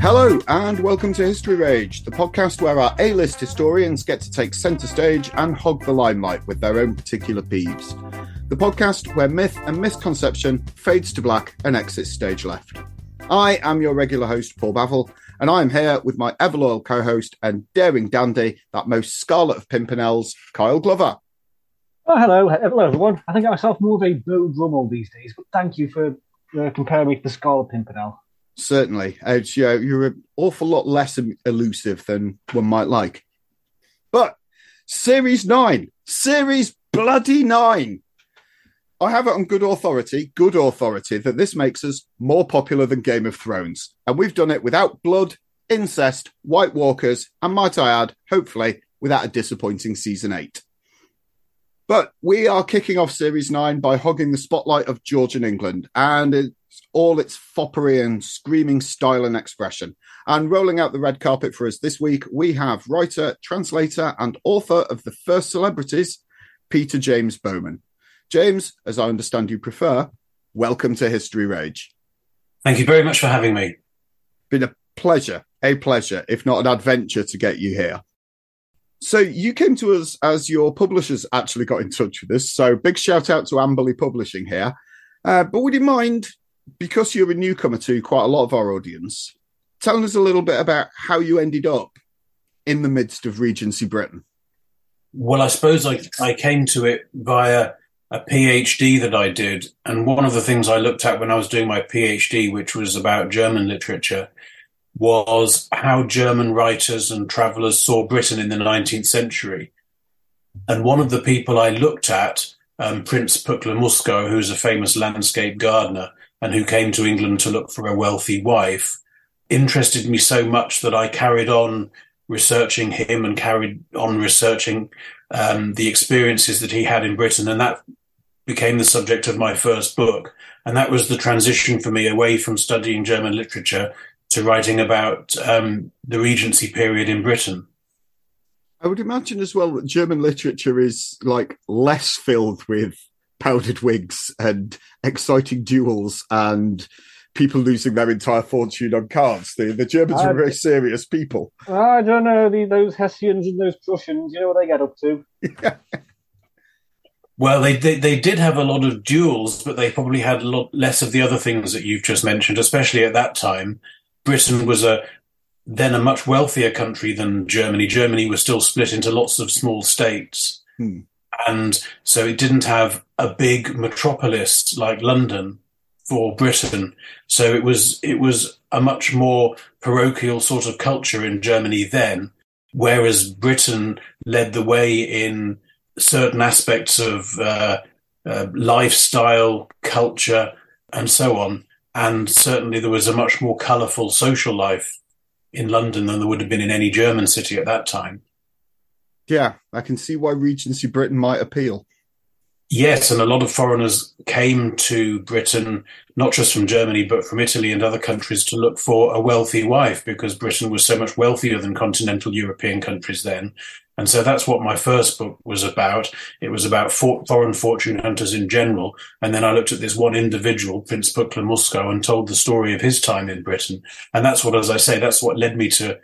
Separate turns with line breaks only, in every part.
Hello, and welcome to History Rage, the podcast where our A list historians get to take centre stage and hog the limelight with their own particular peeves. The podcast where myth and misconception fades to black and exits stage left. I am your regular host, Paul Bavel, and I am here with my ever loyal co host and daring dandy, that most scarlet of pimpernels, Kyle Glover.
Oh, hello. Hello, everyone. I think of myself more of a Beau Brummel these days, but thank you for uh, comparing me to the Scarlet Pimpernel.
Certainly. It's, yeah, you're an awful lot less elusive than one might like. But Series 9, Series bloody 9. I have it on good authority, good authority, that this makes us more popular than Game of Thrones. And we've done it without blood, incest, White Walkers, and might I add, hopefully, without a disappointing season 8. But we are kicking off Series 9 by hogging the spotlight of Georgian England and it's all its foppery and screaming style and expression. And rolling out the red carpet for us this week, we have writer, translator, and author of The First Celebrities, Peter James Bowman. James, as I understand you prefer, welcome to History Rage.
Thank you very much for having me.
Been a pleasure, a pleasure, if not an adventure to get you here. So you came to us as your publishers actually got in touch with us. So big shout out to Amberley Publishing here. Uh, but would you mind, because you're a newcomer to quite a lot of our audience, telling us a little bit about how you ended up in the midst of Regency Britain?
Well, I suppose I, I came to it via a PhD that I did. And one of the things I looked at when I was doing my PhD, which was about German literature, was how German writers and travelers saw Britain in the 19th century. And one of the people I looked at, um, Prince Pückler Muskau, who's a famous landscape gardener and who came to England to look for a wealthy wife, interested me so much that I carried on researching him and carried on researching um, the experiences that he had in Britain. And that became the subject of my first book. And that was the transition for me away from studying German literature to writing about um, the Regency period in Britain.
I would imagine as well that German literature is like less filled with powdered wigs and exciting duels and people losing their entire fortune on cards. The, the Germans are very serious people.
I don't know. The, those Hessians and those Prussians, you know what they get up to.
Well, they, they, they did have a lot of duels, but they probably had a lot less of the other things that you've just mentioned, especially at that time. Britain was a then a much wealthier country than Germany. Germany was still split into lots of small states.
Hmm.
And so it didn't have a big metropolis like London for Britain. So it was it was a much more parochial sort of culture in Germany then, whereas Britain led the way in certain aspects of uh, uh, lifestyle, culture, and so on. And certainly there was a much more colourful social life in London than there would have been in any German city at that time.
Yeah, I can see why Regency Britain might appeal.
Yes, and a lot of foreigners came to Britain, not just from Germany, but from Italy and other countries to look for a wealthy wife because Britain was so much wealthier than continental European countries then. And so that's what my first book was about. It was about for- foreign fortune hunters in general. And then I looked at this one individual, Prince Muskau, and told the story of his time in Britain. And that's what, as I say, that's what led me to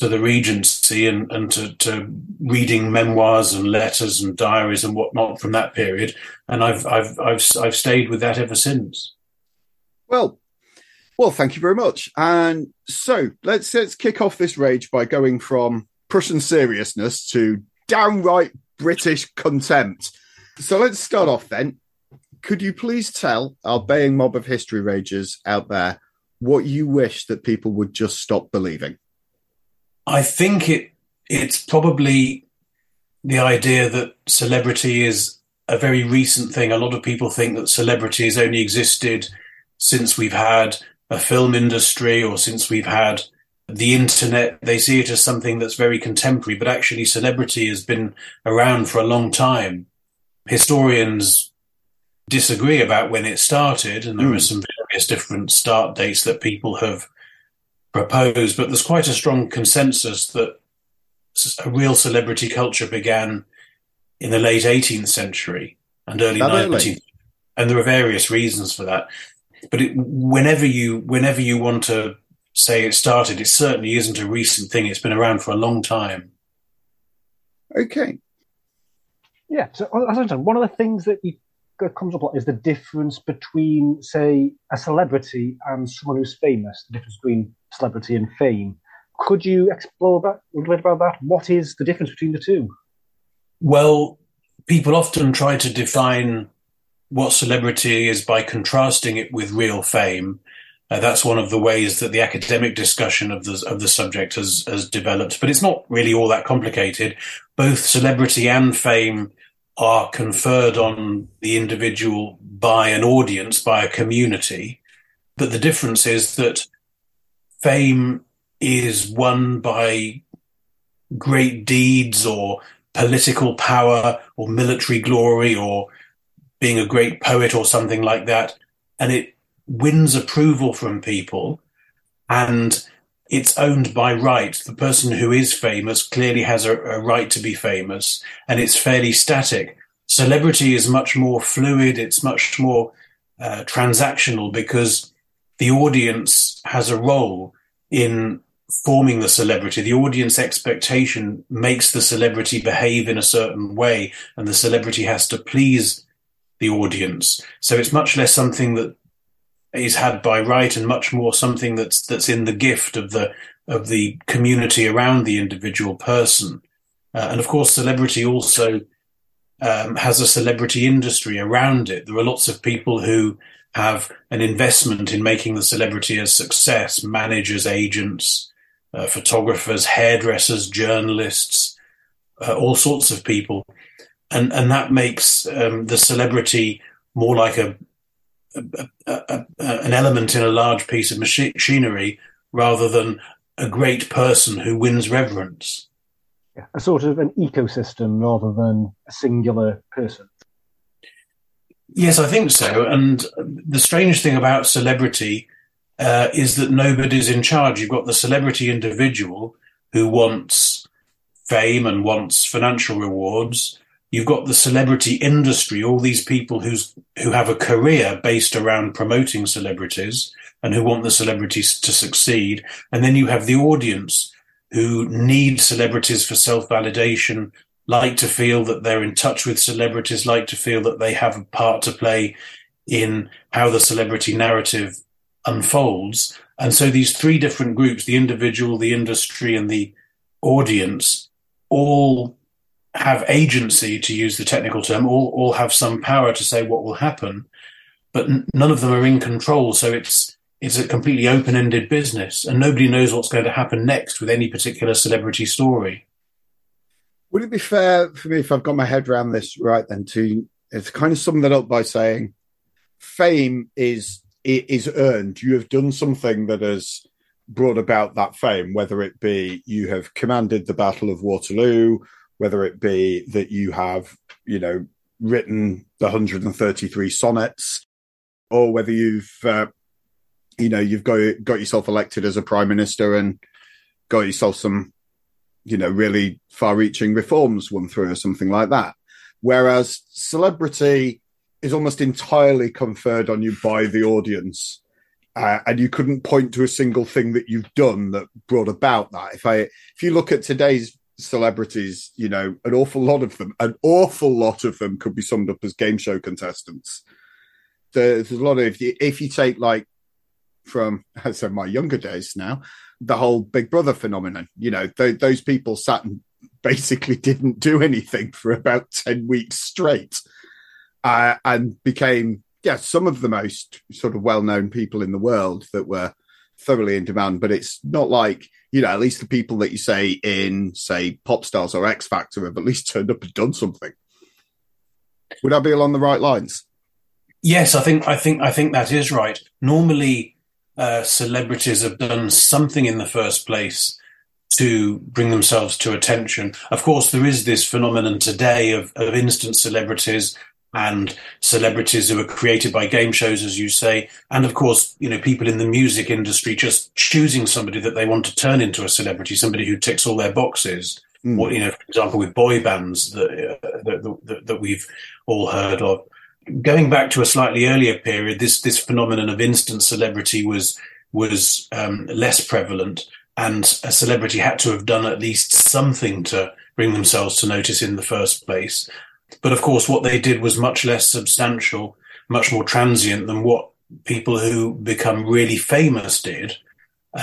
to the Regency and, and to, to reading memoirs and letters and diaries and whatnot from that period. And I've, I've, I've, I've stayed with that ever since.
Well, well, thank you very much. And so let's let's kick off this rage by going from Prussian seriousness to downright British contempt. So let's start off then. Could you please tell our baying mob of history ragers out there what you wish that people would just stop believing?
I think it it's probably the idea that celebrity is a very recent thing. A lot of people think that celebrity has only existed since we've had a film industry or since we've had the internet. They see it as something that's very contemporary, but actually celebrity has been around for a long time. Historians disagree about when it started, and there mm. are some various different start dates that people have proposed, but there's quite a strong consensus that a real celebrity culture began in the late 18th century and early that 19th, early. and there are various reasons for that. But it, whenever you whenever you want to say it started, it certainly isn't a recent thing. It's been around for a long time.
Okay.
Yeah. So as I said, one of the things that you comes up a lot is the difference between, say, a celebrity and someone who's famous, the difference between celebrity and fame. Could you explore that a little bit about that? What is the difference between the two?
Well, people often try to define what celebrity is by contrasting it with real fame. Uh, that's one of the ways that the academic discussion of the of the subject has has developed, but it's not really all that complicated. Both celebrity and fame are conferred on the individual by an audience, by a community. But the difference is that fame is won by great deeds or political power or military glory or being a great poet or something like that. And it wins approval from people and it's owned by right. The person who is famous clearly has a, a, right to be famous, and it's fairly static. Celebrity is much more fluid. It's much more uh, transactional because the audience has a role in forming the celebrity. The audience expectation makes the celebrity behave in a certain way, and the celebrity has to please the audience. So it's much less something that is had by right and much more something that's that's in the gift of the of the community around the individual person. Uh, and of course, celebrity also um, has a celebrity industry around it. There are lots of people who have an investment in making the celebrity a success managers, agents, uh, photographers, hairdressers, journalists, uh, all sorts of people. And, and that makes um, the celebrity more like a, a, a, an element in a large piece of machinery rather than a great person who wins reverence.
A sort of an ecosystem rather than a singular person.
Yes, I think so. And the strange thing about celebrity uh, is that nobody's in charge. You've got the celebrity individual who wants fame and wants financial rewards. You've got the celebrity industry, all these people who's who have a career based around promoting celebrities and who want the celebrities to succeed. And then you have the audience who need celebrities for self validation, like to feel that they're in touch with celebrities, like to feel that they have a part to play in how the celebrity narrative unfolds. And so these three different groups, the individual, the industry, and the audience, all have agency, to use the technical term, all, all have some power to say what will happen, but n- none of them are in control. So it's it's a completely open-ended business, and nobody knows what's going to happen next with any particular celebrity story.
Would it be fair for me if I've got my head around this right then to it's kind of sum that up by saying fame is is earned. You have done something that has brought about that fame, whether it be you have commanded the Battle of Waterloo, whether it be that you have, you know, written the 133 sonnets, or whether you've, uh, you know, you've got got yourself elected as a prime minister and got yourself some, you know, really far-reaching reforms won through or something like that. Whereas celebrity is almost entirely conferred on you by the audience. Uh, and you couldn't point to a single thing that you've done that brought about that. If I, if you look at today's celebrities, you know, an awful lot of them, an awful lot of them could be summed up as game show contestants. There's a lot of if you, if you take like from said my younger days now, the whole Big Brother phenomenon. You know, th- those people sat and basically didn't do anything for about ten weeks straight, uh, and became yeah some of the most sort of well known people in the world that were thoroughly in demand. But it's not like you know, at least the people that you say in, say, Pop Stars or X Factor have at least turned up and done something. Would I be along the right lines?
Yes, I think I think I think that is right. Normally, uh, celebrities have done something in the first place to bring themselves to attention. Of course, there is this phenomenon today of, of instant celebrities and celebrities who are created by game shows, as you say, and of course, you know, people in the music industry just choosing somebody that they want to turn into a celebrity, somebody who ticks all their boxes. Mm. What you know, for example, with boy bands that, uh, that, that, that we've all heard of. Going back to a slightly earlier period, this this phenomenon of instant celebrity was was um, less prevalent, and a celebrity had to have done at least something to bring themselves to notice in the first place. But of course, what they did was much less substantial, much more transient than what people who become really famous did,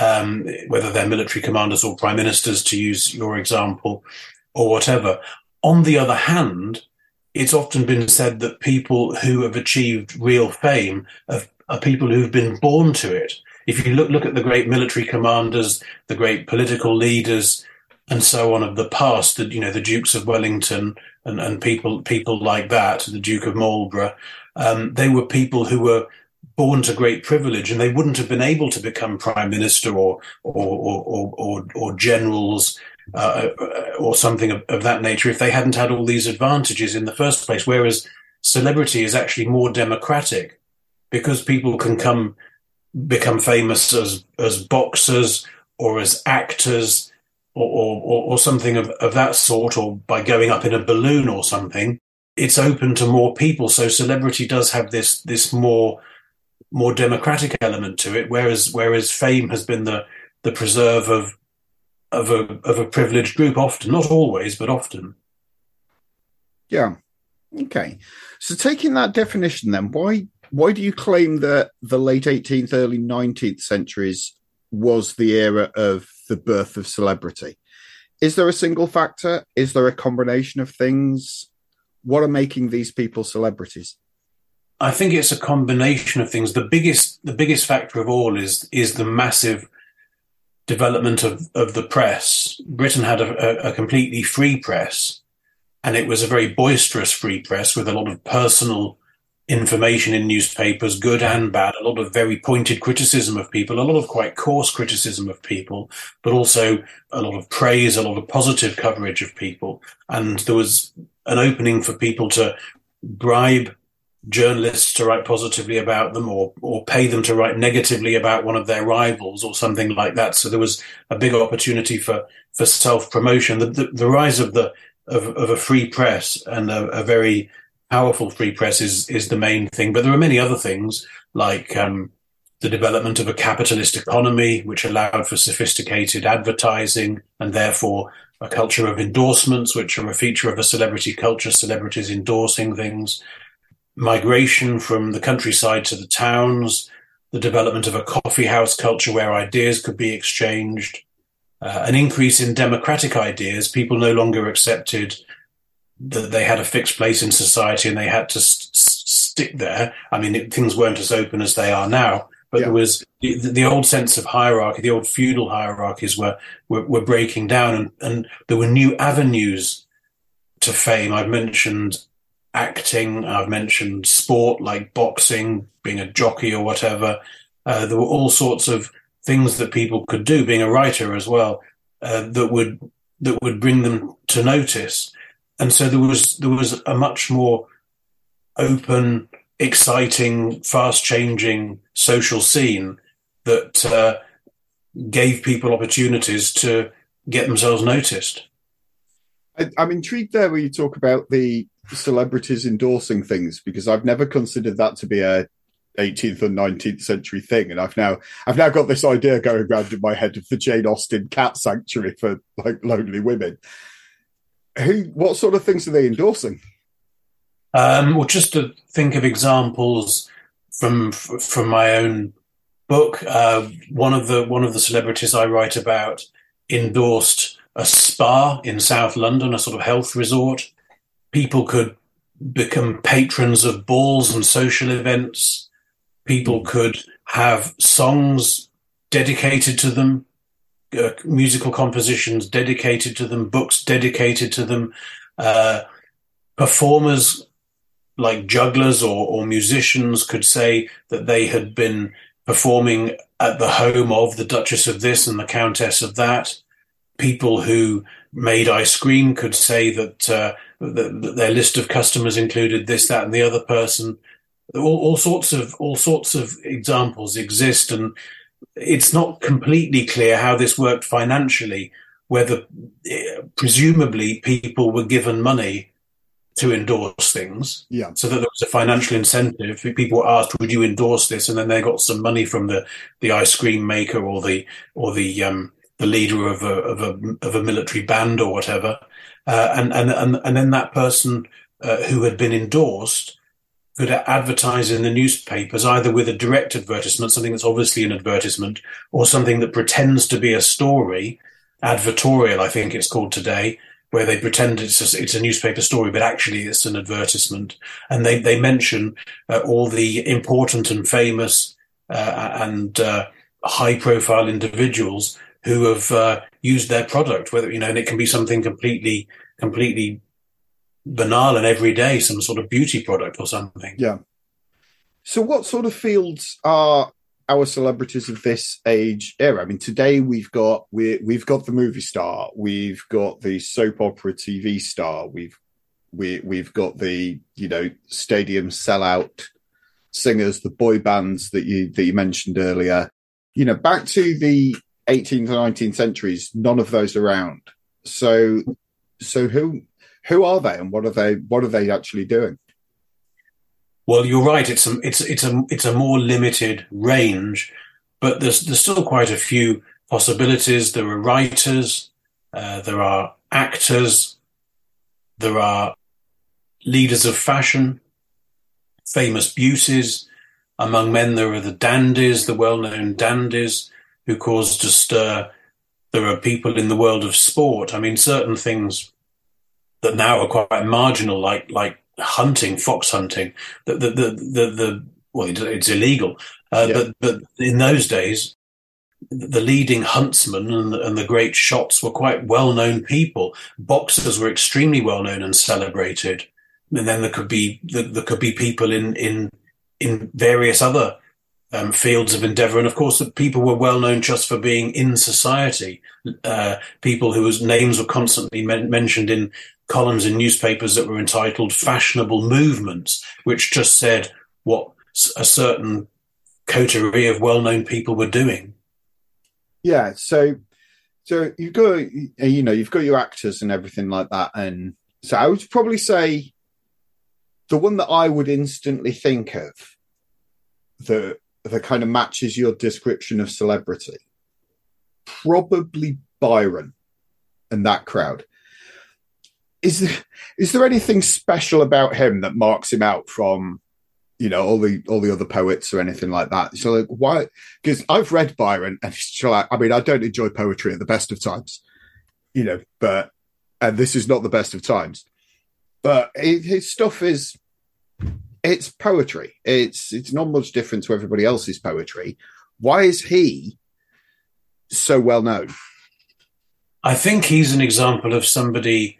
um, whether they're military commanders or prime ministers, to use your example, or whatever. On the other hand, it's often been said that people who have achieved real fame are, are people who've been born to it. If you look look at the great military commanders, the great political leaders, and so on of the past, that you know the Dukes of Wellington and, and people people like that, the Duke of Marlborough, um, they were people who were born to great privilege, and they wouldn't have been able to become prime minister or or or or, or generals uh, uh, or something of, of, that nature if they hadn't had all these advantages in the first place. Whereas celebrity is actually more democratic because people can come become famous as as boxers or as actors or, or, or something of, of that sort, or by going up in a balloon or something, it's open to more people. So celebrity does have this this more more democratic element to it, whereas whereas fame has been the the preserve of of a of a privileged group often, not always, but often.
Yeah. Okay. So taking that definition then, why why do you claim that the late 18th, early 19th centuries was the era of the birth of celebrity. Is there a single factor? Is there a combination of things? What are making these people celebrities?
I think it's a combination of things. The biggest, the biggest factor of all is is the massive development of, of the press. Britain had a, a, a completely free press, and it was a very boisterous free press with a lot of personal information in newspapers, good and bad, a lot of very pointed criticism of people, a lot of quite coarse criticism of people, but also a lot of praise, a lot of positive coverage of people. And there was an opening for people to bribe journalists to write positively about them or or pay them to write negatively about one of their rivals or something like that. So there was a big opportunity for for self promotion. The, the, the rise of the of, of a free press and a, a very powerful free press is is the main thing, but there are many other things like um, the development of a capitalist economy, which allowed for sophisticated advertising and therefore a culture of endorsements, which are a feature of a celebrity culture, celebrities endorsing things, migration from the countryside to the towns, the development of a coffee house culture where ideas could be exchanged, uh, an increase in democratic ideas. People no longer accepted that they had a fixed place in society and they had to st- stick there. I mean, it, things weren't as open as they are now, but yeah. there was the, the, old sense of hierarchy, the old feudal hierarchies were, were, were breaking down and, and there were new avenues to fame. I've mentioned acting, I've mentioned sport like boxing, being a jockey or whatever. Uh, there were all sorts of things that people could do, being a writer as well, uh, that would that would bring them to notice and so there was there was a much more open, exciting, fast changing social scene that uh, gave people opportunities to get themselves noticed.
I, I'm intrigued there where you talk about the celebrities endorsing things because I've never considered that to be a 18th and 19th century thing. And i've now i've now got this idea going around in my head of the jane austen cat sanctuary for like lonely women. Who what sort of things are they endorsing?
Um, well just to think of examples from from my own book uh, one of the one of the celebrities i write about endorsed a spa in south london a sort of health resort people could become patrons of balls and social events People could have songs dedicated to them, uh, musical compositions dedicated to them, books dedicated to them, uh, performers like jugglers or, or musicians could say that they had been performing at the home of the Duchess of this and the Countess of that. People who made ice cream could say that, uh, that their list of customers included this, that, and the other person all, all sorts of all sorts of examples exist, and it's not completely clear how this worked financially. Whether eh, presumably people were given money to endorse things,
yeah,
so that there was a financial incentive. People were asked, "Would you endorse this?" and then they got some money from the the ice cream maker or the or the um, the leader of a of a of a military band or whatever, uh, and and and and then that person uh, who had been endorsed could advertise in the newspapers either with a direct advertisement, something that's obviously an advertisement, or something that pretends to be a story, advertorial, I think it's called today, where they pretend it's a, it's a newspaper story, but actually it's an advertisement. And they, they mention uh, all the important and famous uh, and uh, high profile individuals who have uh, used their product, whether, you know, and it can be something completely, completely banal and everyday, some sort of beauty product or something.
Yeah. So, what sort of fields are our celebrities of this age era? I mean, today we've got we we've got the movie star, we've got the soap opera TV star, we've we we've got the you know stadium sellout singers, the boy bands that you that you mentioned earlier. You know, back to the 18th and 19th centuries, none of those around. So, so who who are they and what are they what are they actually doing?
Well, you're right. It's a it's it's a it's a more limited range, but there's there's still quite a few possibilities. There are writers, uh, there are actors, there are leaders of fashion, famous beauties. Among men, there are the dandies, the well-known dandies who caused a stir. There are people in the world of sport. I mean, certain things that now are quite marginal, like like hunting, fox hunting. The the the the, the well, it's illegal, uh, yeah. but but in those days, the leading huntsmen and, and the great shots were quite well known people. Boxers were extremely well known and celebrated, and then there could be there, there could be people in in in various other um, fields of endeavor. And of course, the people were well known just for being in society. Uh, people whose names were constantly men- mentioned in columns in newspapers that were entitled fashionable movements, which just said what a certain coterie of well-known people were doing.
Yeah, so so you've got you know you've got your actors and everything like that, and so I would probably say the one that I would instantly think of that that kind of matches your description of celebrity, probably Byron and that crowd. Is there, is there anything special about him that marks him out from you know all the all the other poets or anything like that? So like why because i've read byron and i mean i don't enjoy poetry at the best of times you know but and this is not the best of times but his stuff is it's poetry it's it's not much different to everybody else's poetry why is he so well known
i think he's an example of somebody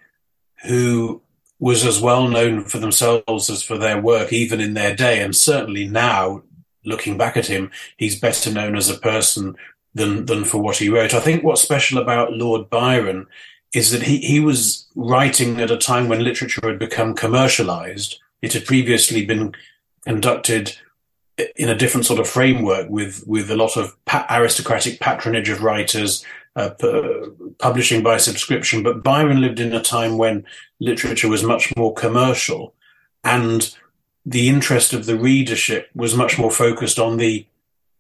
who was as well known for themselves as for their work, even in their day. And certainly now, looking back at him, he's better known as a person than, than for what he wrote. I think what's special about Lord Byron is that he, he was writing at a time when literature had become commercialized It had previously been conducted in a different sort of framework with with a lot of pa- aristocratic patronage of writers, uh, p- publishing by subscription. But Byron lived in a time when literature was much more commercial, and the interest of the readership was much more focused on the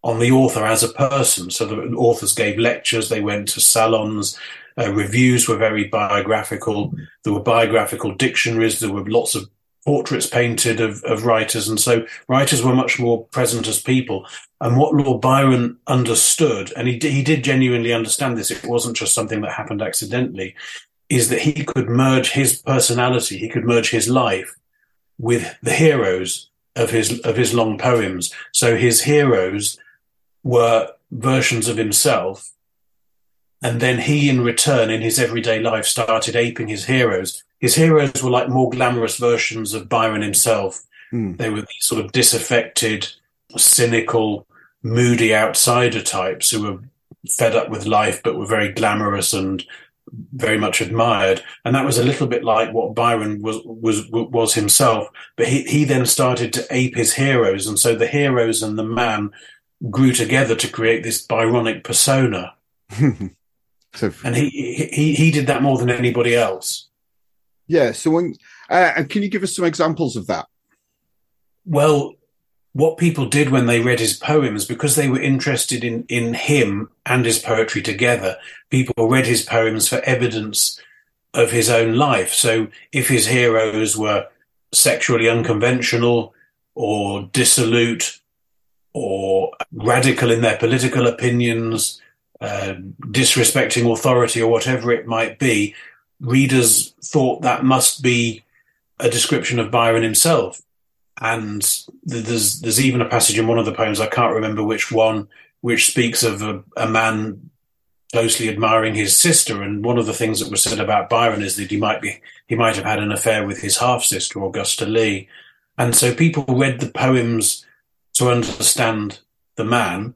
on the author as a person. So the authors gave lectures, they went to salons, uh, reviews were very biographical. There were biographical dictionaries. There were lots of portraits painted of, of writers. And so writers were much more present as people. And what Lord Byron understood, and he, he did genuinely understand this, it wasn't just something that happened accidentally, is that he could merge his personality, he could merge his life with the heroes of his, of his long poems. So his heroes were versions of himself. And then he, in return, in his everyday life, started aping his heroes his heroes were like more glamorous versions of Byron himself. Mm. They were these sort of disaffected, cynical, moody outsider types who were fed up with life but were very glamorous and very much admired. And that was a little bit like what Byron was was was himself. But he, he then started to ape his heroes, and so the heroes and the man grew together to create this Byronic persona. so, and he, he he did that more than anybody else.
Yeah. So when uh, and can you give us some examples of that?
Well, what people did when they read his poems, because they were interested in in him and his poetry together, people read his poems for evidence of his own life. So if his heroes were sexually unconventional or dissolute or radical in their political opinions, uh, disrespecting authority or whatever it might be, readers thought that must be a description of Byron himself. And there's there's even a passage in one of the poems I can't remember which one, which speaks of a, a man closely admiring his sister. And one of the things that was said about Byron is that he might be he might have had an affair with his half sister Augusta Leigh. And so people read the poems to understand the man,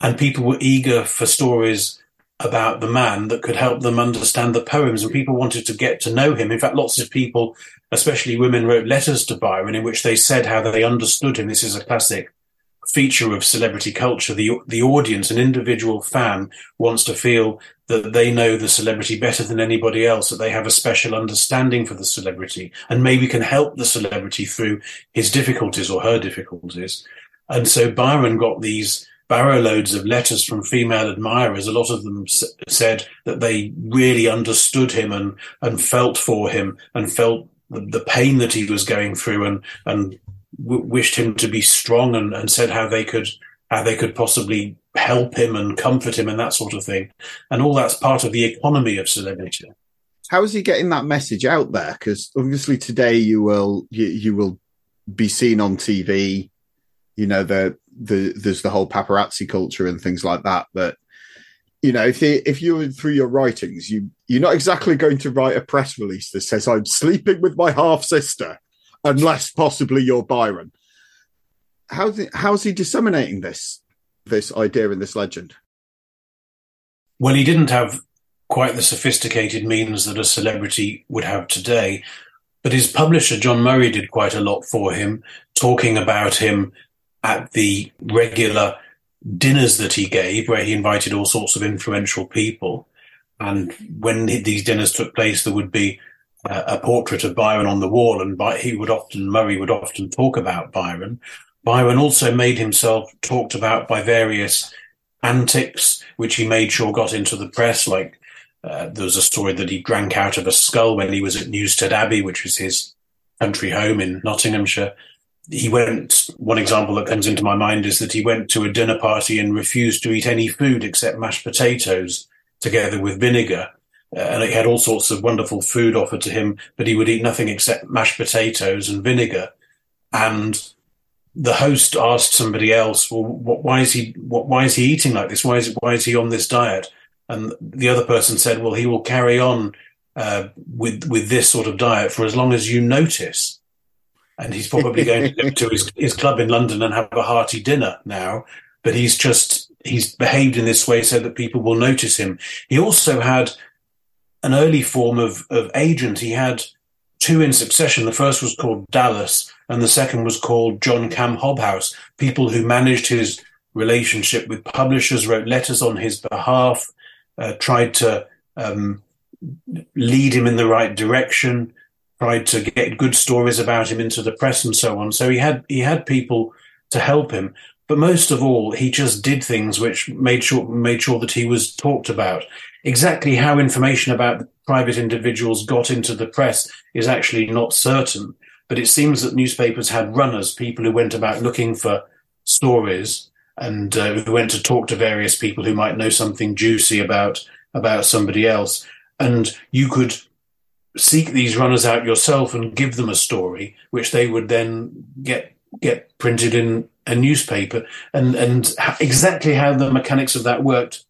and people were eager for stories about the man that could help them understand the poems. And people wanted to get to know him. In fact, lots of people, especially women, wrote letters to Byron in which they said how they understood him. This is a classic feature of celebrity culture. The, the audience, an individual fan, wants to feel that they know the celebrity better than anybody else, that they have a special understanding for the celebrity and maybe can help the celebrity through his difficulties or her difficulties. And so Byron got these barrow loads of letters from female admirers. A lot of them s- said that they really understood him and, and felt for him and felt the, the pain that he was going through and, and w- wished him to be strong and, and said how they could, how they could possibly help him and comfort him and that sort of thing. And all that's part of the economy of celebrity.
How is he getting that message out there? Because obviously today you will, you, you will be seen on TV. You know, the the there's the whole paparazzi culture and things like that. But you know, if if you through your writings, you you're not exactly going to write a press release that says I'm sleeping with my half sister, unless possibly you're Byron. How's he, how's he disseminating this this idea and this legend?
Well, he didn't have quite the sophisticated means that a celebrity would have today. But his publisher, John Murray, did quite a lot for him, talking about him at the regular dinners that he gave, where he invited all sorts of influential people. And when these dinners took place, there would be uh, a portrait of Byron on the wall, and by, he would often, Murray would often talk about Byron. Byron also made himself talked about by various antics, which he made sure got into the press. Like uh, there was a story that he drank out of a skull when he was at Newstead Abbey, which was his country home in Nottinghamshire he went, one example that comes into my mind is that he went to a dinner party and refused to eat any food except mashed potatoes together with vinegar. Uh, and he had all sorts of wonderful food offered to him, but he would eat nothing except mashed potatoes and vinegar. And the host asked somebody else, "Well, what, why is he? What, why is he eating like this? Why is why is he on this diet?" And the other person said, "Well, he will carry on uh, with with this sort of diet for as long as you notice." And he's probably going to to his, his club in London and have a hearty dinner now. But he's just he's behaved in this way so that people will notice him. He also had an early form of, of agent. He had two in succession. The first was called Dallas, and the second was called John Cam Hobhouse. People who managed his relationship with publishers, wrote letters on his behalf, uh, tried to um, lead him in the right direction, tried to get good stories about him into the press, and so on. So he had he had people to help him. But most of all, he just did things which made sure made sure that he was talked about. Exactly how information about private individuals got into the press is actually not certain. But it seems that newspapers had runners, people who went about looking for stories and uh, who went to talk to various people who might know something juicy about about somebody else. And you could seek these runners out yourself and give them a story, which they would then get get printed in a newspaper. And and exactly how the mechanics of that worked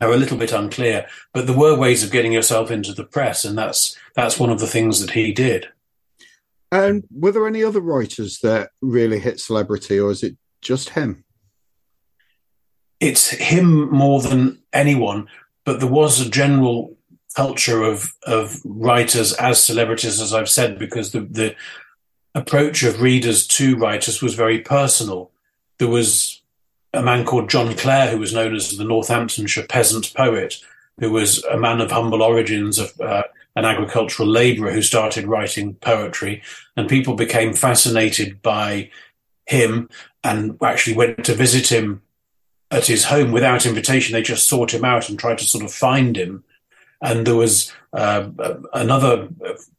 are a little bit unclear. But there were ways of getting yourself into the press, and that's that's one of the things that he did.
And were there any other writers that really hit celebrity, or is it just him?
It's him more than anyone, but there was a general culture of of writers as celebrities, as I've said, because the the approach of readers to writers was very personal. There was a man called John Clare, who was known as the Northamptonshire peasant poet, who was a man of humble origins, of uh, an agricultural labourer who started writing poetry, and people became fascinated by him and actually went to visit him at his home without invitation. They just sought him out and tried to sort of find him. And there was uh, another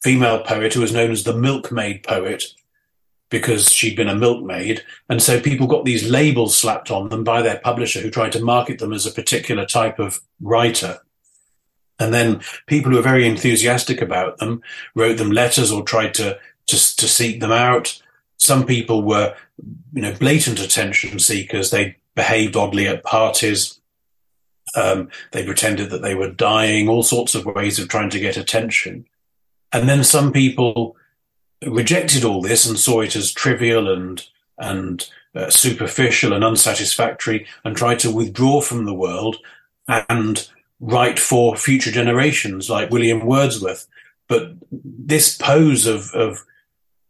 female poet who was known as the milkmaid poet, because she'd been a milkmaid. And so people got these labels slapped on them by their publisher who tried to market them as a particular type of writer. And then people who were very enthusiastic about them wrote them letters or tried to, to, to seek them out. Some people were, you know, blatant attention seekers. They behaved oddly at parties. Um, they pretended that they were dying, all sorts of ways of trying to get attention. And then some people rejected all this and saw it as trivial and and uh, superficial and unsatisfactory and tried to withdraw from the world and write for future generations like William Wordsworth. But this pose of, of,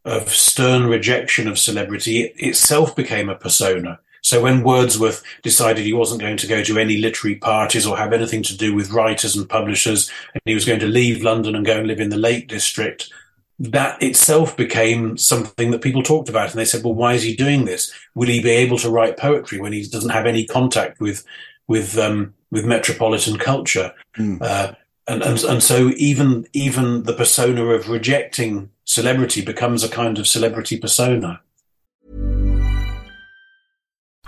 of stern rejection of celebrity it itself became a persona. So when Wordsworth decided he wasn't going to go to any literary parties or have anything to do with writers and publishers, and he was going to leave London and go and live in the Lake District, that itself became something that people talked about. And they said, well, why is he doing this? Will he be able to write poetry when he doesn't have any contact with, with, um, with metropolitan culture? Mm. Uh, and, and, and so even, even the persona of rejecting celebrity becomes a kind of celebrity persona.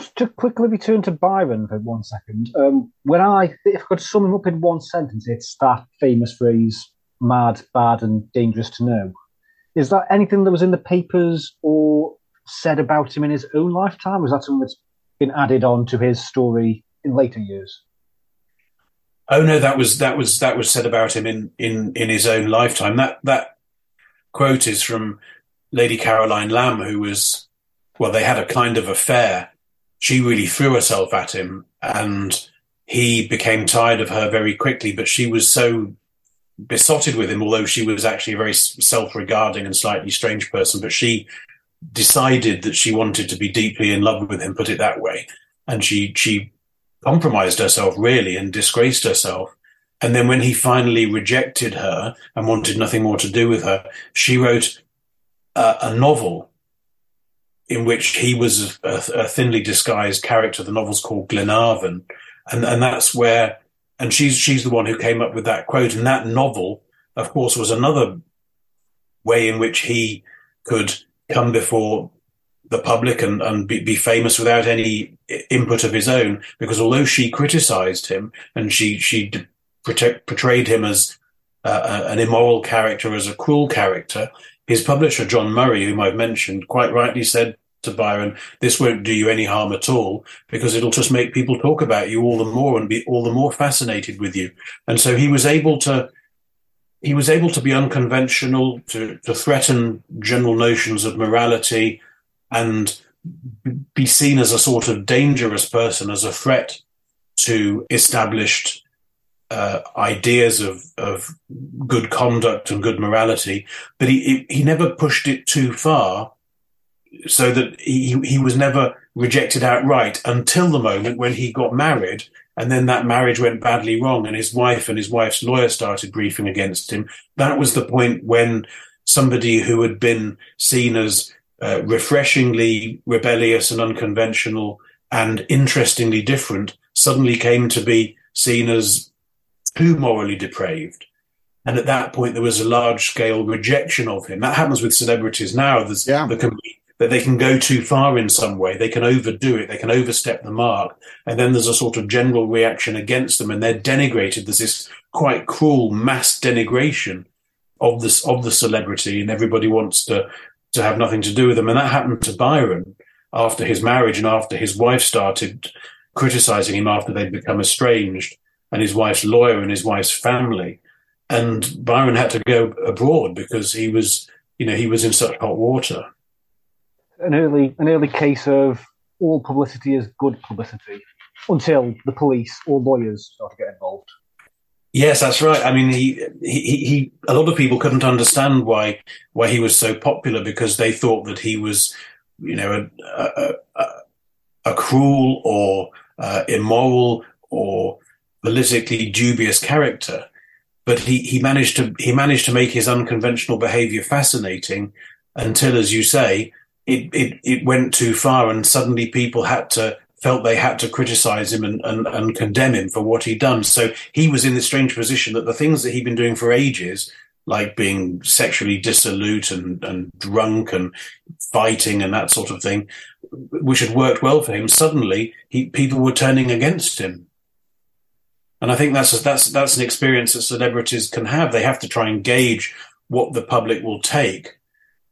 Just to quickly return to Byron for one second, um, when I, if I could sum him up in one sentence, it's that famous phrase, mad, bad, and dangerous to know. Is that anything that was in the papers or said about him in his own lifetime? Or is that something that's been added on to his story in later years?
Oh no, that was that was that was said about him in in in his own lifetime. That that quote is from Lady Caroline Lamb, who was well, they had a kind of affair. She really threw herself at him, and he became tired of her very quickly. But she was so besotted with him, although she was actually a very self-regarding and slightly strange person. But she decided that she wanted to be deeply in love with him, put it that way, and she she compromised herself really and disgraced herself. And then when he finally rejected her and wanted nothing more to do with her, she wrote a, a novel in which he was a, a, thinly disguised character. The novel's called Glenarvon. And, and that's where, and she's, she's the one who came up with that quote. And that novel, of course, was another way in which he could come before the public and, and be, be, famous without any input of his own. Because although she criticized him and she, she portrayed him as uh, an immoral character, as a cruel character, his publisher, John Murray, whom I've mentioned, quite rightly said to Byron, this won't do you any harm at all because it'll just make people talk about you all the more and be all the more fascinated with you. And so he was able to, he was able to be unconventional, to, to threaten general notions of morality and be seen as a sort of dangerous person, as a threat to established uh, ideas of, of good conduct and good morality, but he, he never pushed it too far so that he, he was never rejected outright until the moment when he got married. And then that marriage went badly wrong and his wife and his wife's lawyer started briefing against him. That was the point when somebody who had been seen as uh, refreshingly rebellious and unconventional and interestingly different suddenly came to be seen as too morally depraved. And at that point, there was a large scale rejection of him. That happens with celebrities now. There's, yeah. there can be that they can go too far in some way. They can overdo it. They can overstep the mark. And then there's a sort of general reaction against them and they're denigrated. There's this quite cruel mass denigration of this, of the celebrity and everybody wants to, to have nothing to do with them. And that happened to Byron after his marriage and after his wife started criticizing him after they'd become estranged and his wife's lawyer and his wife's family. And Byron had to go abroad because he was, you know, he was in such hot water
an early an early case of all publicity is good publicity until the police or lawyers start to get involved.
Yes, that's right. I mean, he, he, he, a lot of people couldn't understand why, why he was so popular because they thought that he was, you know, a, a, a, a cruel or uh, immoral or politically dubious character. But he, he managed to, he managed to make his unconventional behavior fascinating until, as you say, it, it, it went too far and suddenly people had to felt they had to criticize him and, and, and condemn him for what he'd done. So he was in this strange position that the things that he'd been doing for ages, like being sexually dissolute and, and drunk and fighting and that sort of thing, which had worked well for him, suddenly he, people were turning against him. And I think that's a, that's that's an experience that celebrities can have. They have to try and gauge what the public will take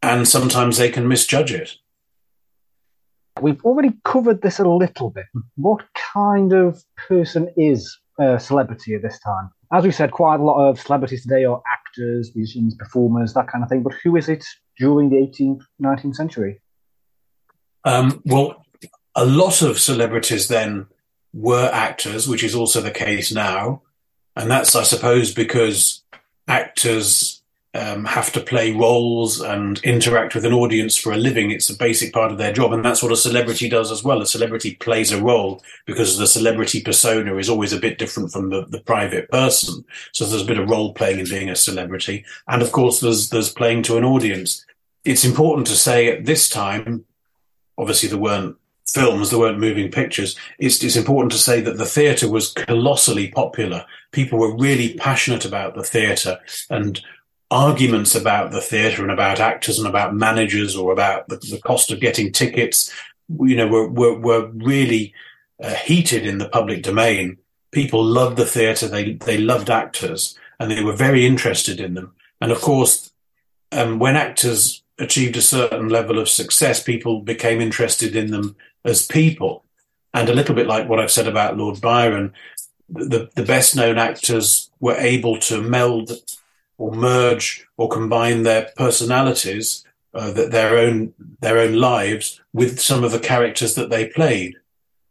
and sometimes they can misjudge it.
We've already covered this a little bit. What kind of person is a celebrity at this time? As we said, quite a lot of celebrities today are actors, musicians, performers, that kind of thing. But who is it during the 18th, 19th century?
Um, well, a lot of celebrities then were actors, which is also the case now. And that's, I suppose, because actors um, have to play roles and interact with an audience for a living. It's a basic part of their job. And that's what a celebrity does as well. A celebrity plays a role because the celebrity persona is always a bit different from the, the private person. So there's a bit of role playing in being a celebrity. And of course, there's, there's playing to an audience. It's important to say at this time, obviously there weren't films, there weren't moving pictures. It's, it's important to say that the theatre was colossally popular. People were really passionate about the theatre and arguments about the theatre and about actors and about managers or about the, the cost of getting tickets, you know, were, were, were really uh, heated in the public domain. People loved the theatre. They, they loved actors and they were very interested in them. And of course, um, when actors achieved a certain level of success, people became interested in them as people. And a little bit like what I've said about Lord Byron, the, the best known actors were able to meld or merge or combine their personalities, uh, their own their own lives with some of the characters that they played.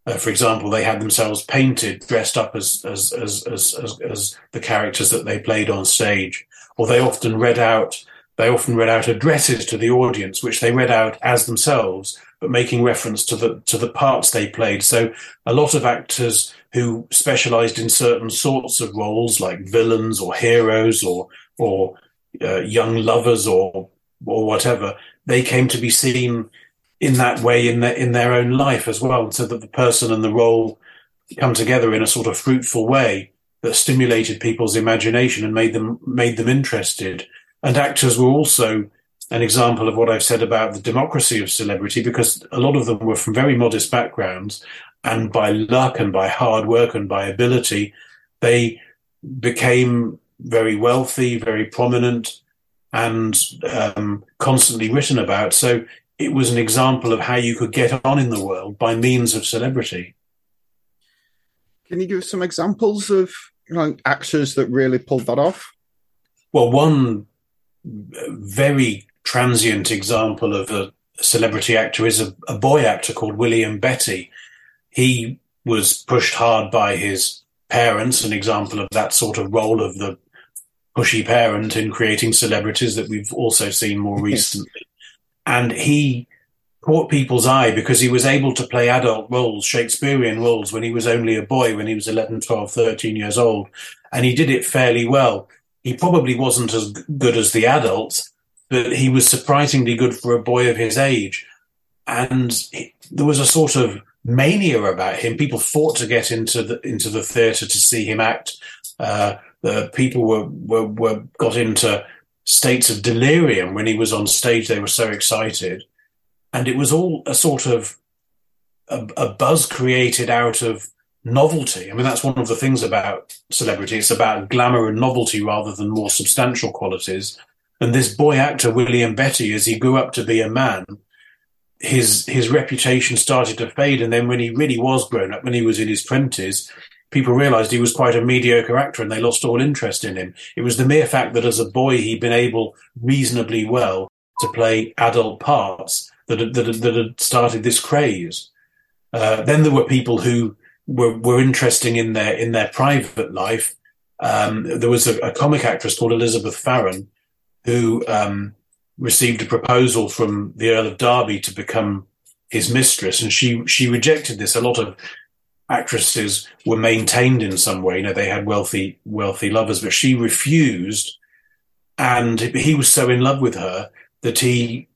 Uh, for example, they had themselves painted, dressed up as as, as as as as the characters that they played on stage, or they often read out they often read out addresses to the audience, which they read out as themselves, but making reference to the to the parts they played. So a lot of actors who specialized in certain sorts of roles, like villains or heroes or or uh, young lovers or or whatever, they came to be seen in that way in their in their own life as well, so that the person and the role come together in a sort of fruitful way that stimulated people's imagination and made them made them interested. And actors were also an example of what I've said about the democracy of celebrity, because a lot of them were from very modest backgrounds, and by luck and by hard work and by ability, they became very wealthy, very prominent, and um, constantly written about. So it was an example of how you could get on in the world by means of celebrity.
Can you give some examples of you know, actors that really pulled that off?
Well, one very transient example of a celebrity actor is a, a boy actor called William Betty. He was pushed hard by his parents, an example of that sort of role of the pushy parent in creating celebrities that we've also seen more recently. and he caught people's eye because he was able to play adult roles, Shakespearean roles, when he was only a boy, when he was 11, 12, 13 years old. And he did it fairly well. He probably wasn't as good as the adults, but he was surprisingly good for a boy of his age. And he, there was a sort of mania about him. People fought to get into the into the theatre to see him act. Uh, the people were, were were got into states of delirium when he was on stage. They were so excited and it was all a sort of a, a, buzz created out of novelty. I mean, that's one of the things about celebrity. It's about glamour and novelty rather than more substantial qualities. And this boy actor, William Betty, as he grew up to be a man, his his reputation started to fade. And then when he really was grown up, when he was in his twenties, people realized he was quite a mediocre actor and they lost all interest in him. It was the mere fact that as a boy he'd been able reasonably well to play adult parts that that that had started this craze. Uh, then there were people who were, were interesting in their in their private life. Um, there was a, a, comic actress called Elizabeth Farren who um, received a proposal from the Earl of Derby to become his mistress, and she she rejected this. A lot of actresses were maintained in some way. You know, they had wealthy wealthy lovers, but she refused, and he was so in love with her that he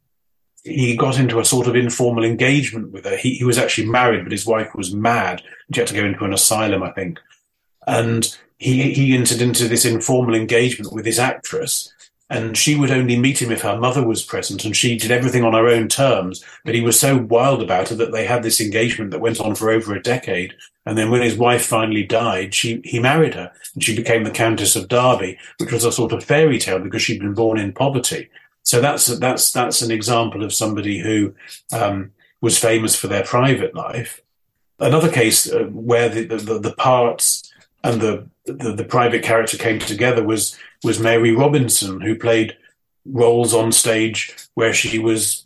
he got into a sort of informal engagement with her. He, he was actually married, but his wife was mad. She had to go into an asylum, I think. And he, he entered into this informal engagement with his actress. And she would only meet him if her mother was present, and she did everything on her own terms. But he was so wild about it that they had this engagement that went on for over a decade. And then when his wife finally died, she he married her, and she became the Countess of Derby, which was a sort of fairy tale because she'd been born in poverty. So that's that's that's an example of somebody who um, was famous for their private life. Another case uh, where the, the, the parts and the, the, the private character came together was was Mary Robinson, who played roles on stage where she was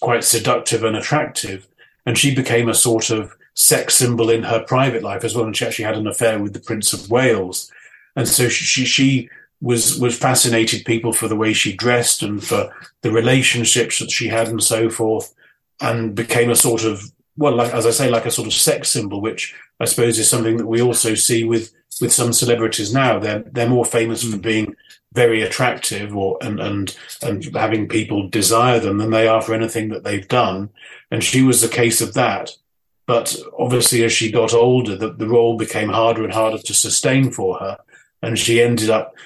quite seductive and attractive, and she became a sort of sex symbol in her private life as well. And she actually had an affair with the Prince of Wales, and so she she was was fascinated people for the way she dressed and for the relationships that she had and so forth, and became a sort of well, like, as I say, like a sort of sex symbol, which I suppose is something that we also see with with some celebrities now. They're they're more famous mm. for being very attractive or and and and having people desire them than they are for anything that they've done. And she was the case of that. But obviously, as she got older, the, the role became harder and harder to sustain for her, and she ended up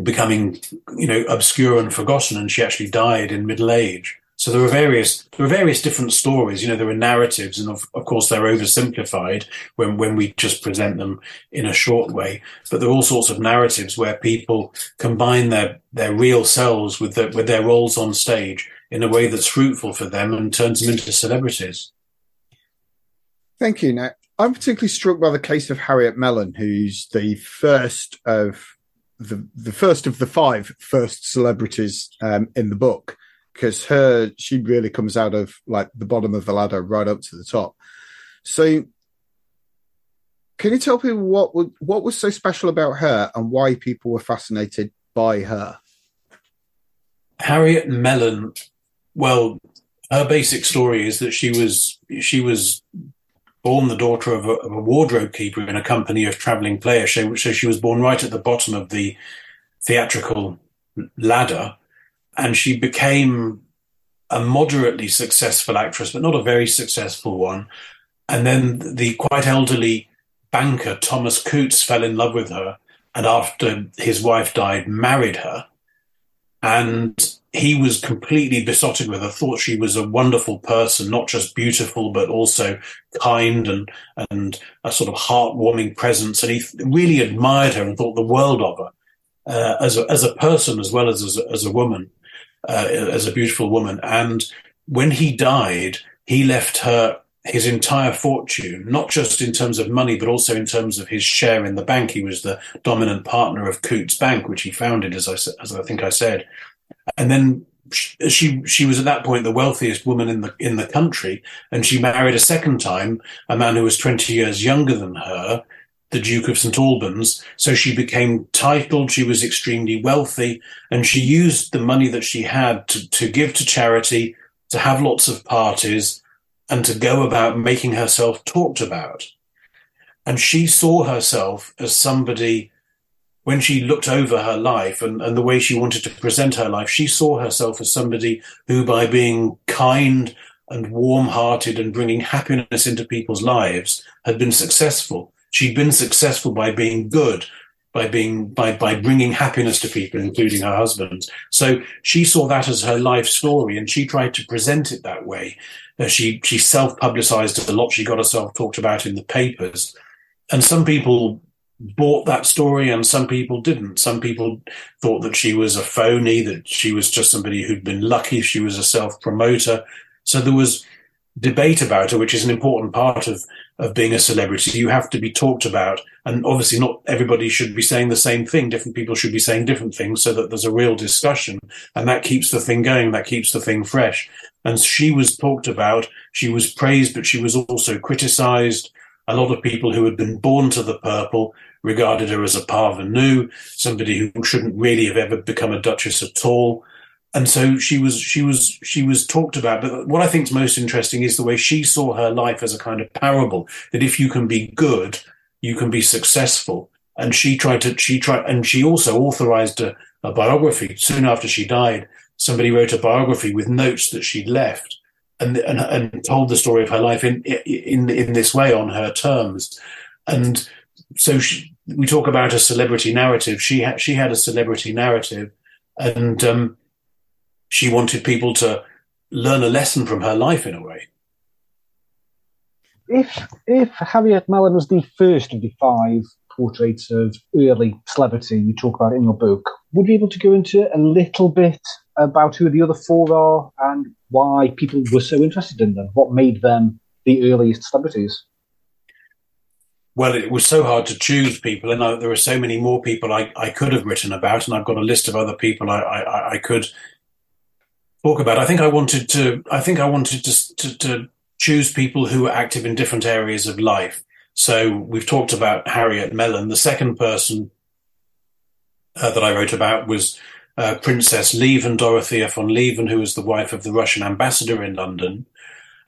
becoming, you know, obscure and forgotten, and she actually died in middle age. So there are various there are various different stories. You know, there are narratives, and of, of course they're oversimplified when when we just present them in a short way. But there are all sorts of narratives where people combine their their real selves with their, with their roles on stage in a way that's fruitful for them and turns them into celebrities.
Thank you. Now, I'm particularly struck by the case of Harriet Mellon, who's the first of the the first of the five first celebrities um, in the book because her she really comes out of like the bottom of the ladder right up to the top. So, can you tell people what what was so special about her and why people were fascinated by her?
Harriet Mellon, well, her basic story is that she was she was born the daughter of a, of a wardrobe keeper in a company of traveling players. So, so she was born right at the bottom of the theatrical ladder, and she became a moderately successful actress, but not a very successful one. And then the quite elderly banker Thomas Coutts fell in love with her, and after his wife died, married her. And he was completely besotted with her, thought she was a wonderful person, not just beautiful, but also kind and, and a sort of heartwarming presence. And he really admired her and thought the world of her uh, as, a, as a person as well as as a, as a woman, uh, as a beautiful woman. And when he died, he left her his entire fortune, not just in terms of money, but also in terms of his share in the bank. He was the dominant partner of Coutts Bank, which he founded, as I, as I think I said and then she she was at that point the wealthiest woman in the in the country, and she married a second time a man who was twenty years younger than her, the Duke of St Albans. So she became titled. She was extremely wealthy, and she used the money that she had to to give to charity, to have lots of parties, and to go about making herself talked about. And she saw herself as somebody when she looked over her life and, and the way she wanted to present her life, she saw herself as somebody who, by being kind and warm hearted and bringing happiness into people's lives, had been successful. She'd been successful by being good, by being by by bringing happiness to people, including her husband. So she saw that as her life story, and she tried to present it that way. Uh, she she self publicized a lot. She got herself talked about in the papers, and some people bought that story and some people didn't. Some people thought that she was a phony, that she was just somebody who'd been lucky, she was a self promoter. So there was debate about her, which is an important part of, of being a celebrity. You have to be talked about. And obviously, not everybody should be saying the same thing. Different people should be saying different things so that there's a real discussion. And that keeps the thing going, that keeps the thing fresh. And she was talked about, she was praised, but she was also criticized. A lot of people who had been born to the purple regarded her as a parvenu, somebody who shouldn't really have ever become a duchess at all. And so she was, she was, she was talked about. But what I think is most interesting is the way she saw her life as a kind of parable that if you can be good, you can be successful. And she tried to, she tried, and she also authorized a, a biography soon after she died. Somebody wrote a biography with notes that she'd left and, and, and told the story of her life in, in, in this way on her terms. And so she, we talk about a celebrity narrative. She had she had a celebrity narrative, and um, she wanted people to learn a lesson from her life in a way.
If if Harriet Mellon was the first of the five portraits of early celebrity you talk about in your book, would you be able to go into a little bit about who the other four are and why people were so interested in them? What made them the earliest celebrities?
well, it was so hard to choose people, and I, there were so many more people I, I could have written about, and I've got a list of other people I, I, I could talk about. I think I wanted to. I think I wanted to, to, to choose people who were active in different areas of life. So we've talked about Harriet Mellon. The second person uh, that I wrote about was uh, Princess Lieven, Dorothea von Lieven, who was the wife of the Russian ambassador in London.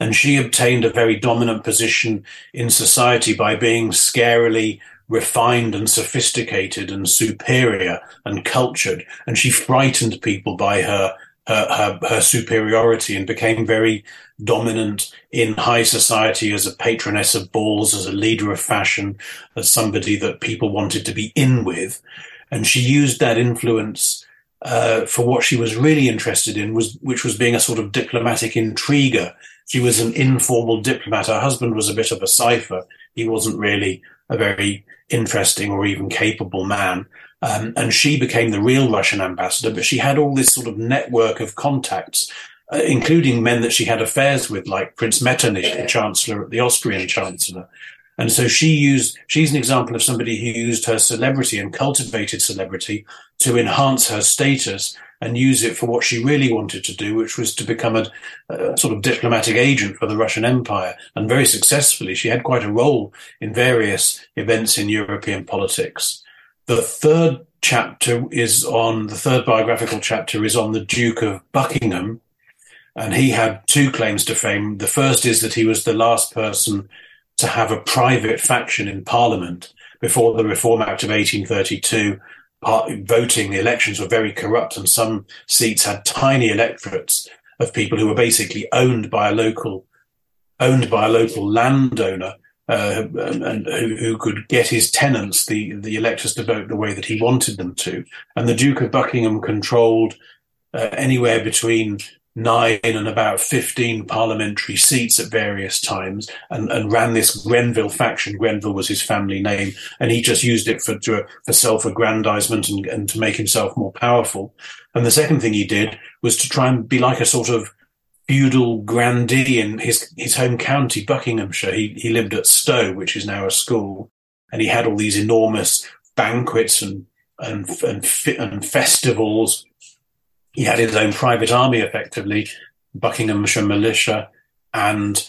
And she obtained a very dominant position in society by being scarily refined and sophisticated and superior and cultured. And she frightened people by her, her, her, her, superiority and became very dominant in high society as a patroness of balls, as a leader of fashion, as somebody that people wanted to be in with. And she used that influence uh, for what she was really interested in was, which was being a sort of diplomatic intriguer she was an informal diplomat. Her husband was a bit of a cipher. He wasn't really a very interesting or even capable man. Um, and she became the real Russian ambassador, but she had all this sort of network of contacts, uh, including men that she had affairs with, like Prince Metternich, the chancellor, at the Austrian chancellor. And so she used, she's an example of somebody who used her celebrity and cultivated celebrity to enhance her status and use it for what she really wanted to do, which was to become a, a, sort of diplomatic agent for the Russian Empire. And very successfully, she had quite a role in various events in European politics. The third chapter is on, the third biographical chapter is on the Duke of Buckingham. And he had two claims to fame. The first is that he was the last person to have a private faction in Parliament before the Reform Act of 1832. voting, the elections were very corrupt, and some seats had tiny electorates of people who were basically owned by a local, owned by a local landowner uh, and, who, who, could get his tenants, the, the electors, to vote the way that he wanted them to. And the Duke of Buckingham controlled uh, anywhere between nine and about 15 parliamentary seats at various times and, and ran this Grenville faction. Grenville was his family name, and he just used it for, to, for self-aggrandizement and, and to make himself more powerful. And the second thing he did was to try and be like a sort of feudal grandee in his his home county, Buckinghamshire. He he lived at Stowe, which is now a school, and he had all these enormous banquets and and and, and festivals. He had his own private army, effectively, Buckinghamshire militia, and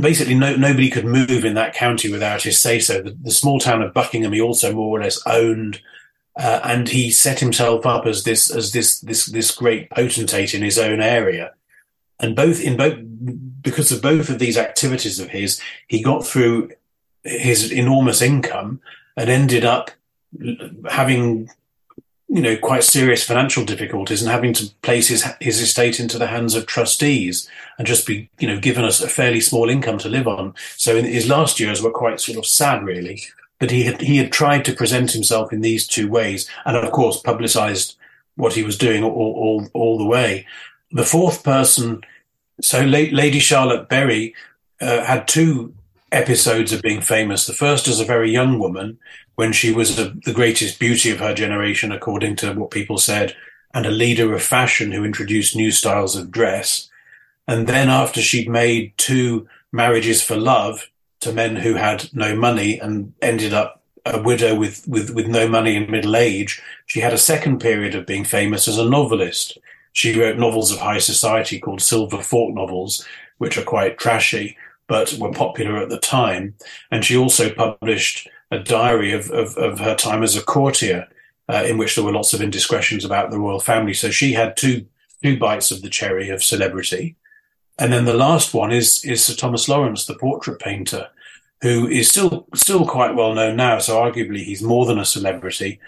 basically no, nobody could move in that county without his say so. The, the, small town of Buckingham he also more or less owned, uh, and he set himself up as this as this this this great potentate in his own area and both in both because of both of these activities of his, he got through his enormous income and ended up having you know quite serious financial difficulties and having to place his his estate into the hands of trustees and just be you know given us a fairly small income to live on. So his last years were quite sort of sad really. But he had he had tried to present himself in these two ways and of course publicized what he was doing all all, all the way. The fourth person so Lady Charlotte Bury uh, had two episodes of being famous. The first as a very young woman, when she was a, the greatest beauty of her generation, according to what people said, and a leader of fashion who introduced new styles of dress. And then after she'd made two marriages for love to men who had no money and ended up a widow with, with, with no money in middle age, she had a second period of being famous as a novelist. She wrote novels of high society called Silver Fork novels, which are quite trashy, but were popular at the time. And she also published a diary of, of, of her time as a courtier, uh, in which there were lots of indiscretions about the royal family. So she had two two bites of the cherry of celebrity. And then the last one is is Sir Thomas Lawrence, the portrait painter, who is still still quite well known now. So arguably he's more than a celebrity.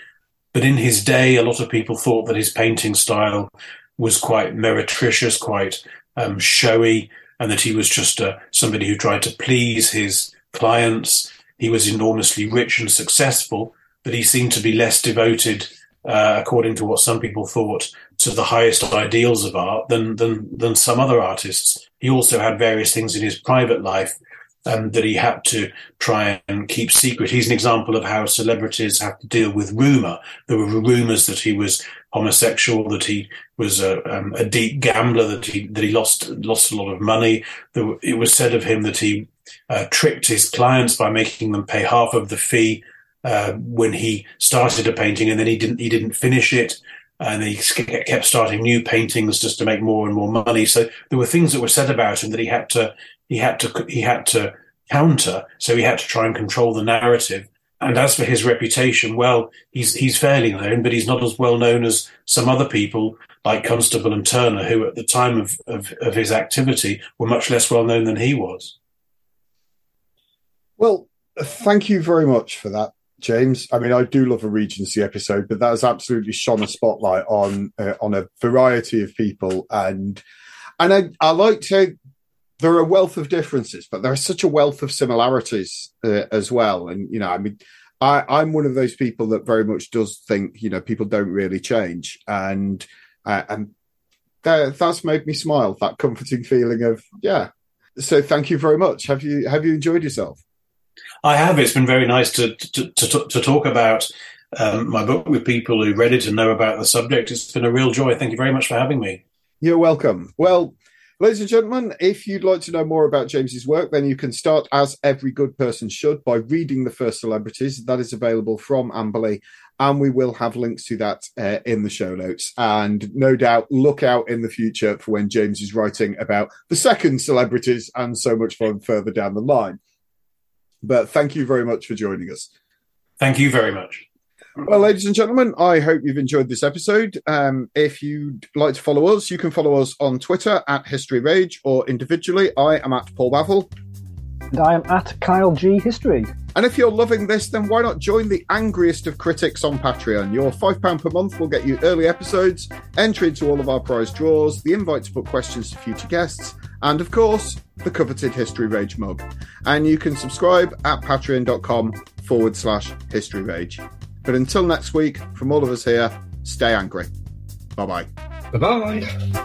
But in his day, a lot of people thought that his painting style was quite meretricious, quite um, showy, and that he was just uh, somebody who tried to please his clients. He was enormously rich and successful, but he seemed to be less devoted, uh, according to what some people thought, to the highest ideals of art than than than some other artists. He also had various things in his private life um, that he had to try and keep secret. He's an example of how celebrities have to deal with rumor. There were rumors that he was homosexual, that he was a, um, a deep gambler, that he that he lost lost a lot of money. There, it was said of him that he uh, tricked his clients by making them pay half of the fee uh, when he started a painting, and then he didn't he didn't finish it. And he kept starting new paintings just to make more and more money. So there were things that were said about him that he had to he had to he had to counter. So he had to try and control the narrative. And as for his reputation, well, he's he's fairly known, but he's not as well known as some other people like Constable and Turner, who at the time of, of, of his activity were much less well known than he was.
Well, thank you very much for that, James. I mean, I do love a Regency episode, but that has absolutely shone a spotlight on uh, on a variety of people, and and I, I like to there are a wealth of differences, but there are such a wealth of similarities uh, as well. And you know, I mean, I, I'm one of those people that very much does think you know people don't really change, and uh, and that, that's made me smile. That comforting feeling of yeah. So thank you very much. Have you have you enjoyed yourself?
I have. It's been very nice to to to, to talk about um, my book with people who read it and know about the subject. It's been a real joy. Thank you very much for having me.
You're welcome. Well, Ladies and gentlemen, if you'd like to know more about James's work, then you can start, as every good person should, by reading The First Celebrities. That is available from Amberley, and we will have links to that uh, in the show notes. And no doubt, look out in the future for when James is writing about the second celebrities and so much further down the line. But thank you very much for joining us.
Thank you very much.
Well, ladies and gentlemen, I hope you've enjoyed this episode. Um, if you'd like to follow us, you can follow us on Twitter at History Rage or individually. I am at Paul Bavill.
And I am at Kyle G History.
And if you're loving this, then why not join the angriest of critics on Patreon? Your £5 per month will get you early episodes, entry into all of our prize draws, the invite to put questions to future guests, and of course, the coveted History Rage mug. And you can subscribe at patreon.com forward slash history rage. But until next week, from all of us here, stay angry. Bye bye.
Bye bye.